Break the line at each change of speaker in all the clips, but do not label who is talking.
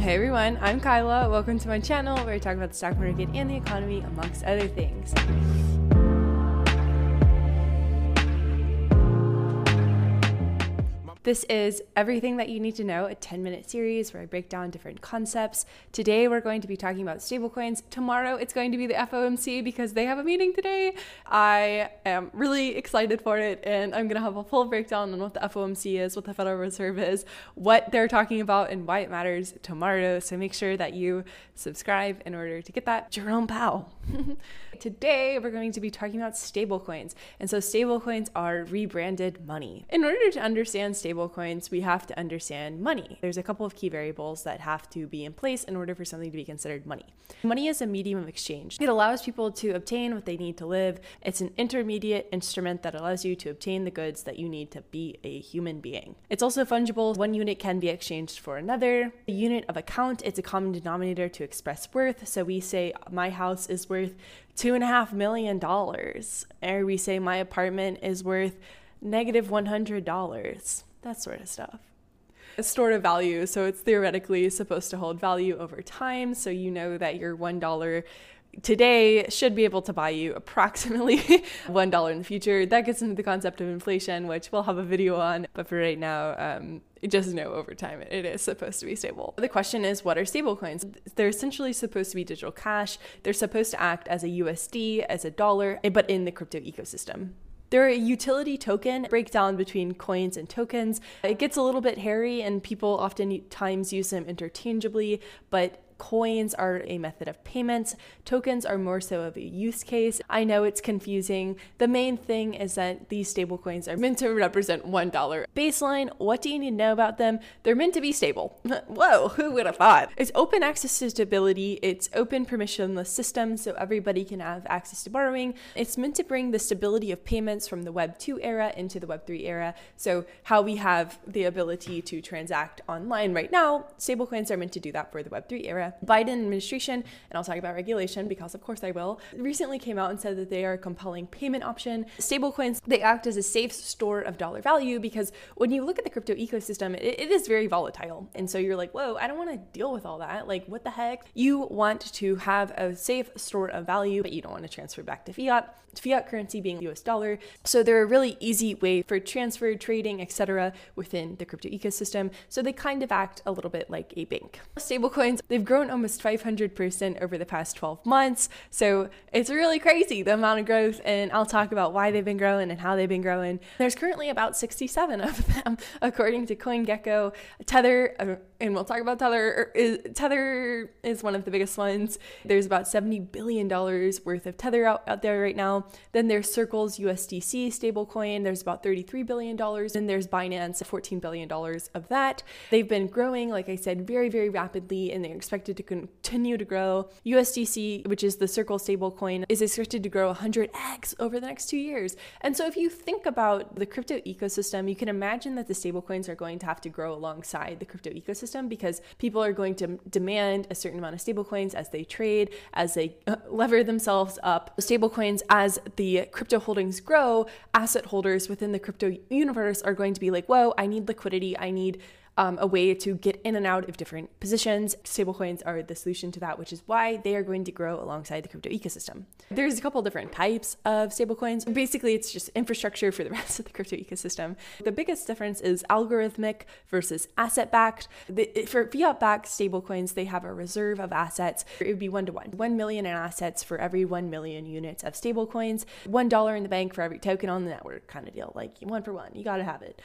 Hey everyone, I'm Kyla. Welcome to my channel where I talk about the stock market and the economy, amongst other things. This is Everything That You Need to Know, a 10 minute series where I break down different concepts. Today we're going to be talking about stablecoins. Tomorrow it's going to be the FOMC because they have a meeting today. I am really excited for it and I'm going to have a full breakdown on what the FOMC is, what the Federal Reserve is, what they're talking about, and why it matters tomorrow. So make sure that you subscribe in order to get that. Jerome Powell. Today we're going to be talking about stablecoins. And so stablecoins are rebranded money. In order to understand stablecoins, we have to understand money. There's a couple of key variables that have to be in place in order for something to be considered money. Money is a medium of exchange. It allows people to obtain what they need to live. It's an intermediate instrument that allows you to obtain the goods that you need to be a human being. It's also fungible. One unit can be exchanged for another. A unit of account, it's a common denominator to express worth. So we say my house is worth two and a half million dollars, or we say my apartment is worth negative $100 that sort of stuff. A store of value, so it's theoretically supposed to hold value over time, so you know that your $1 today should be able to buy you approximately $1 in the future. That gets into the concept of inflation, which we'll have a video on, but for right now, um, just know over time it is supposed to be stable. The question is, what are stablecoins? They're essentially supposed to be digital cash. They're supposed to act as a USD, as a dollar, but in the crypto ecosystem. They're a utility token breakdown between coins and tokens. It gets a little bit hairy and people oftentimes use them interchangeably, but coins are a method of payment, tokens are more so of a use case. I know it's confusing. The main thing is that these stablecoins are meant to represent $1. Baseline, what do you need to know about them? They're meant to be stable. Whoa, who would have thought? It's open access to stability, it's open permissionless system so everybody can have access to borrowing. It's meant to bring the stability of payments from the Web 2 era into the Web 3 era. So, how we have the ability to transact online right now, stablecoins are meant to do that for the Web 3 era. Biden administration, and I'll talk about regulation because of course I will, recently came out and said that they are a compelling payment option. Stablecoins, they act as a safe store of dollar value because when you look at the crypto ecosystem, it, it is very volatile. And so you're like, whoa, I don't want to deal with all that. Like, what the heck? You want to have a safe store of value, but you don't want to transfer back to fiat. Fiat currency being US dollar. So they're a really easy way for transfer, trading, etc. within the crypto ecosystem. So they kind of act a little bit like a bank. Stablecoins, they've grown almost 500% over the past 12 months. So it's really crazy the amount of growth. And I'll talk about why they've been growing and how they've been growing. There's currently about 67 of them, according to CoinGecko. Tether, uh, and we'll talk about Tether. Is, Tether is one of the biggest ones. There's about $70 billion worth of Tether out, out there right now. Then there's Circle's USDC stablecoin. There's about $33 billion. Then there's Binance, $14 billion of that. They've been growing, like I said, very, very rapidly, and they're expected to continue to grow. USDC, which is the Circle stablecoin, is expected to grow 100x over the next two years. And so if you think about the crypto ecosystem, you can imagine that the stablecoins are going to have to grow alongside the crypto ecosystem because people are going to demand a certain amount of stablecoins as they trade, as they uh, lever themselves up. Stablecoins, as the crypto holdings grow, asset holders within the crypto universe are going to be like, whoa, I need liquidity, I need um, a way to get in and out of different positions. Stablecoins are the solution to that, which is why they are going to grow alongside the crypto ecosystem. There's a couple different types of stablecoins. Basically, it's just infrastructure for the rest of the crypto ecosystem. The biggest difference is algorithmic versus asset backed. For fiat backed stablecoins, they have a reserve of assets. It would be one to one. One million in assets for every one million units of stablecoins. One dollar in the bank for every token on the network kind of deal. Like one for one. You got to have it.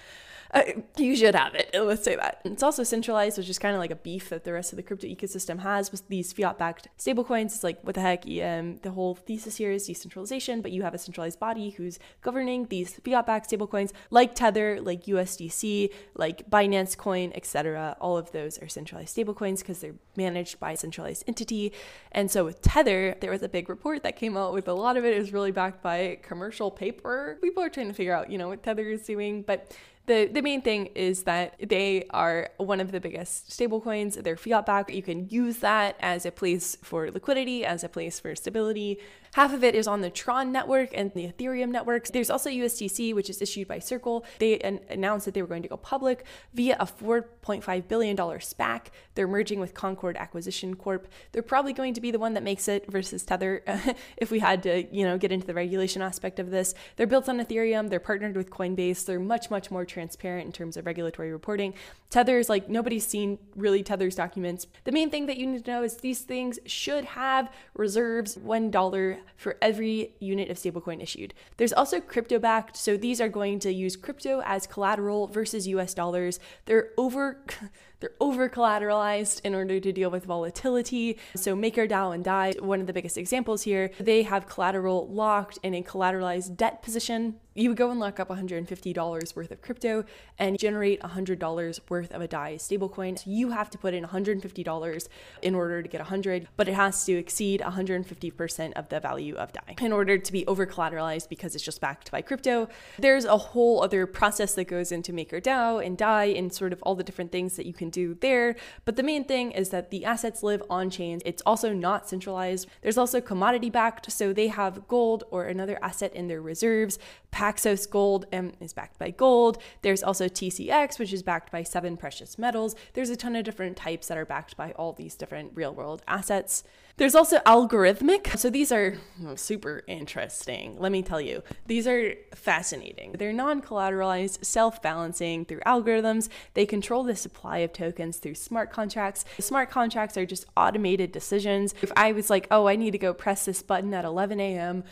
Uh, you should have it. Let's say that. It's also centralized, which is kind of like a beef that the rest of the crypto ecosystem has with these fiat backed stablecoins. It's like, what the heck? Um, the whole thesis here is decentralization, but you have a centralized body who's governing these fiat backed stablecoins like Tether, like USDC, like Binance Coin, etc. All of those are centralized stablecoins because they're managed by a centralized entity. And so with Tether, there was a big report that came out with a lot of it is really backed by commercial paper. People are trying to figure out, you know, what Tether is doing, but The the main thing is that they are one of the biggest stablecoins. They're fiat backed. You can use that as a place for liquidity, as a place for stability. Half of it is on the Tron network and the Ethereum networks. There's also USDC, which is issued by Circle. They an- announced that they were going to go public via a $4.5 billion SPAC. They're merging with Concord Acquisition Corp. They're probably going to be the one that makes it versus Tether if we had to, you know, get into the regulation aspect of this. They're built on Ethereum. They're partnered with Coinbase. They're much, much more transparent in terms of regulatory reporting. Tether's like nobody's seen really Tether's documents. The main thing that you need to know is these things should have reserves $1 for every unit of stablecoin issued. There's also crypto backed, so these are going to use crypto as collateral versus US dollars. They're over they're over collateralized in order to deal with volatility. So MakerDAO and DAI, one of the biggest examples here, they have collateral locked in a collateralized debt position you would go and lock up $150 worth of crypto and generate $100 worth of a DAI stablecoin. So you have to put in $150 in order to get 100, but it has to exceed 150% of the value of DAI in order to be over collateralized because it's just backed by crypto. There's a whole other process that goes into MakerDAO and DAI and sort of all the different things that you can do there. But the main thing is that the assets live on chain. It's also not centralized. There's also commodity backed, so they have gold or another asset in their reserves Paxos Gold um, is backed by gold. There's also TCX, which is backed by seven precious metals. There's a ton of different types that are backed by all these different real world assets. There's also algorithmic. So these are super interesting. Let me tell you, these are fascinating. They're non collateralized, self balancing through algorithms. They control the supply of tokens through smart contracts. Smart contracts are just automated decisions. If I was like, oh, I need to go press this button at 11 a.m.,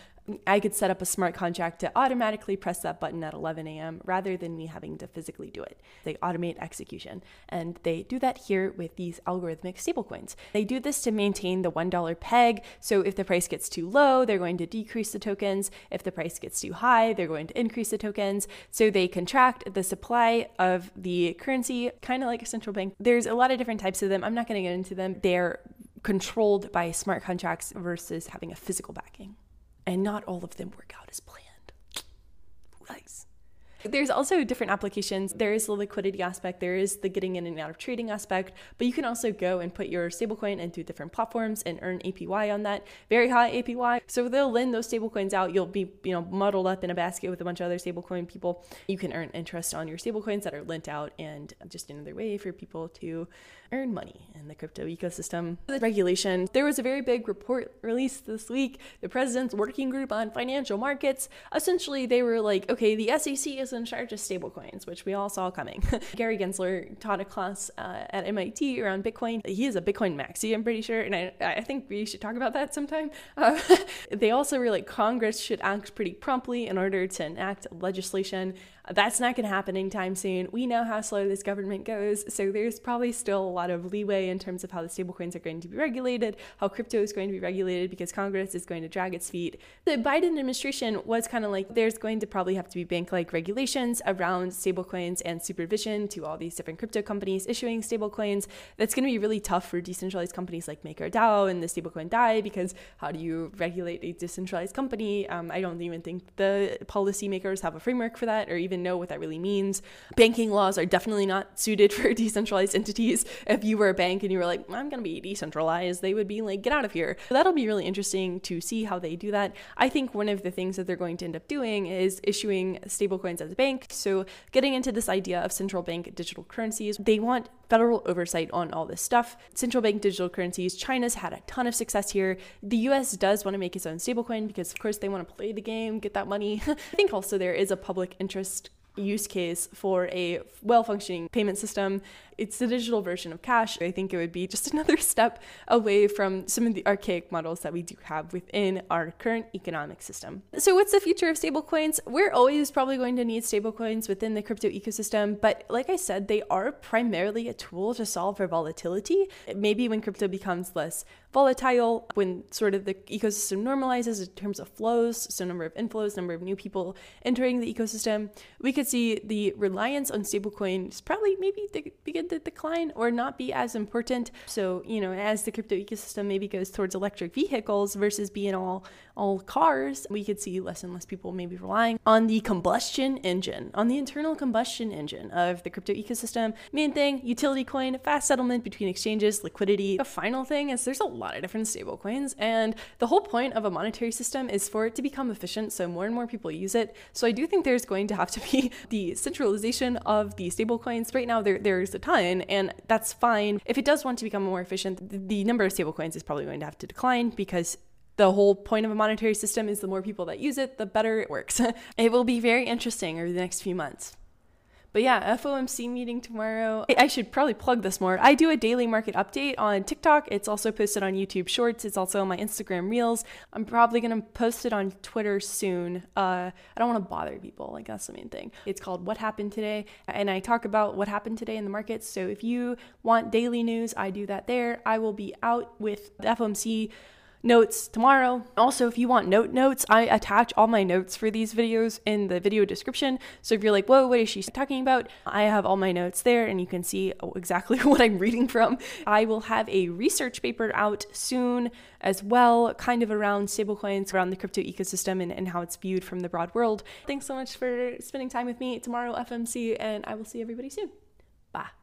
I could set up a smart contract to automatically press that button at 11 a.m. rather than me having to physically do it. They automate execution. And they do that here with these algorithmic stablecoins. They do this to maintain the $1 peg. So if the price gets too low, they're going to decrease the tokens. If the price gets too high, they're going to increase the tokens. So they contract the supply of the currency, kind of like a central bank. There's a lot of different types of them. I'm not going to get into them. They're controlled by smart contracts versus having a physical backing and not all of them work out as planned. Nice. There's also different applications. There is the liquidity aspect, there is the getting in and out of trading aspect, but you can also go and put your stablecoin into different platforms and earn APY on that. Very high APY. So they'll lend those stablecoins out. You'll be, you know, muddled up in a basket with a bunch of other stablecoin people. You can earn interest on your stablecoins that are lent out and just another way for people to earn money in the crypto ecosystem. The regulation. There was a very big report released this week. The president's working group on financial markets. Essentially, they were like, okay, the SEC is in charge of stablecoins, which we all saw coming. Gary Gensler taught a class uh, at MIT around Bitcoin. He is a Bitcoin maxi, I'm pretty sure, and I, I think we should talk about that sometime. Uh, they also were like, Congress should act pretty promptly in order to enact legislation that's not going to happen anytime soon. We know how slow this government goes, so there's probably still a lot of leeway in terms of how the stablecoins are going to be regulated, how crypto is going to be regulated because Congress is going to drag its feet. The Biden administration was kind of like there's going to probably have to be bank like regulations around stablecoins and supervision to all these different crypto companies issuing stablecoins. That's going to be really tough for decentralized companies like MakerDAO and the stablecoin DAI because how do you regulate a decentralized company? Um, I don't even think the policymakers have a framework for that or even know what that really means. Banking laws are definitely not suited for decentralized entities. If you were a bank and you were like, I'm going to be decentralized, they would be like, get out of here. So that'll be really interesting to see how they do that. I think one of the things that they're going to end up doing is issuing stablecoins as a bank. So getting into this idea of central bank digital currencies, they want federal oversight on all this stuff. Central bank digital currencies, China's had a ton of success here. The US does want to make its own stablecoin because, of course, they want to play the game, get that money. I think also there is a public interest use case for a well functioning payment system it's the digital version of cash. I think it would be just another step away from some of the archaic models that we do have within our current economic system. So, what's the future of stablecoins? We're always probably going to need stablecoins within the crypto ecosystem, but like I said, they are primarily a tool to solve for volatility. Maybe when crypto becomes less volatile, when sort of the ecosystem normalizes in terms of flows, so number of inflows, number of new people entering the ecosystem, we could see the reliance on stablecoins probably maybe begin to decline or not be as important. So, you know, as the crypto ecosystem maybe goes towards electric vehicles versus being all all cars, we could see less and less people maybe relying on the combustion engine, on the internal combustion engine of the crypto ecosystem. Main thing, utility coin, fast settlement between exchanges, liquidity. The final thing is there's a lot of different stablecoins, and the whole point of a monetary system is for it to become efficient so more and more people use it. So I do think there's going to have to be the centralization of the stable coins. Right now there there's a ton, and that's fine. If it does want to become more efficient, the number of stable coins is probably going to have to decline because the whole point of a monetary system is the more people that use it, the better it works. it will be very interesting over the next few months. But yeah, FOMC meeting tomorrow. I should probably plug this more. I do a daily market update on TikTok. It's also posted on YouTube Shorts. It's also on my Instagram Reels. I'm probably going to post it on Twitter soon. Uh, I don't want to bother people. Like, that's the main thing. It's called What Happened Today. And I talk about what happened today in the markets. So if you want daily news, I do that there. I will be out with the FOMC notes tomorrow. Also, if you want note notes, I attach all my notes for these videos in the video description. So if you're like, whoa, what is she talking about? I have all my notes there and you can see exactly what I'm reading from. I will have a research paper out soon as well, kind of around stablecoins, around the crypto ecosystem and, and how it's viewed from the broad world. Thanks so much for spending time with me tomorrow, FMC, and I will see everybody soon. Bye.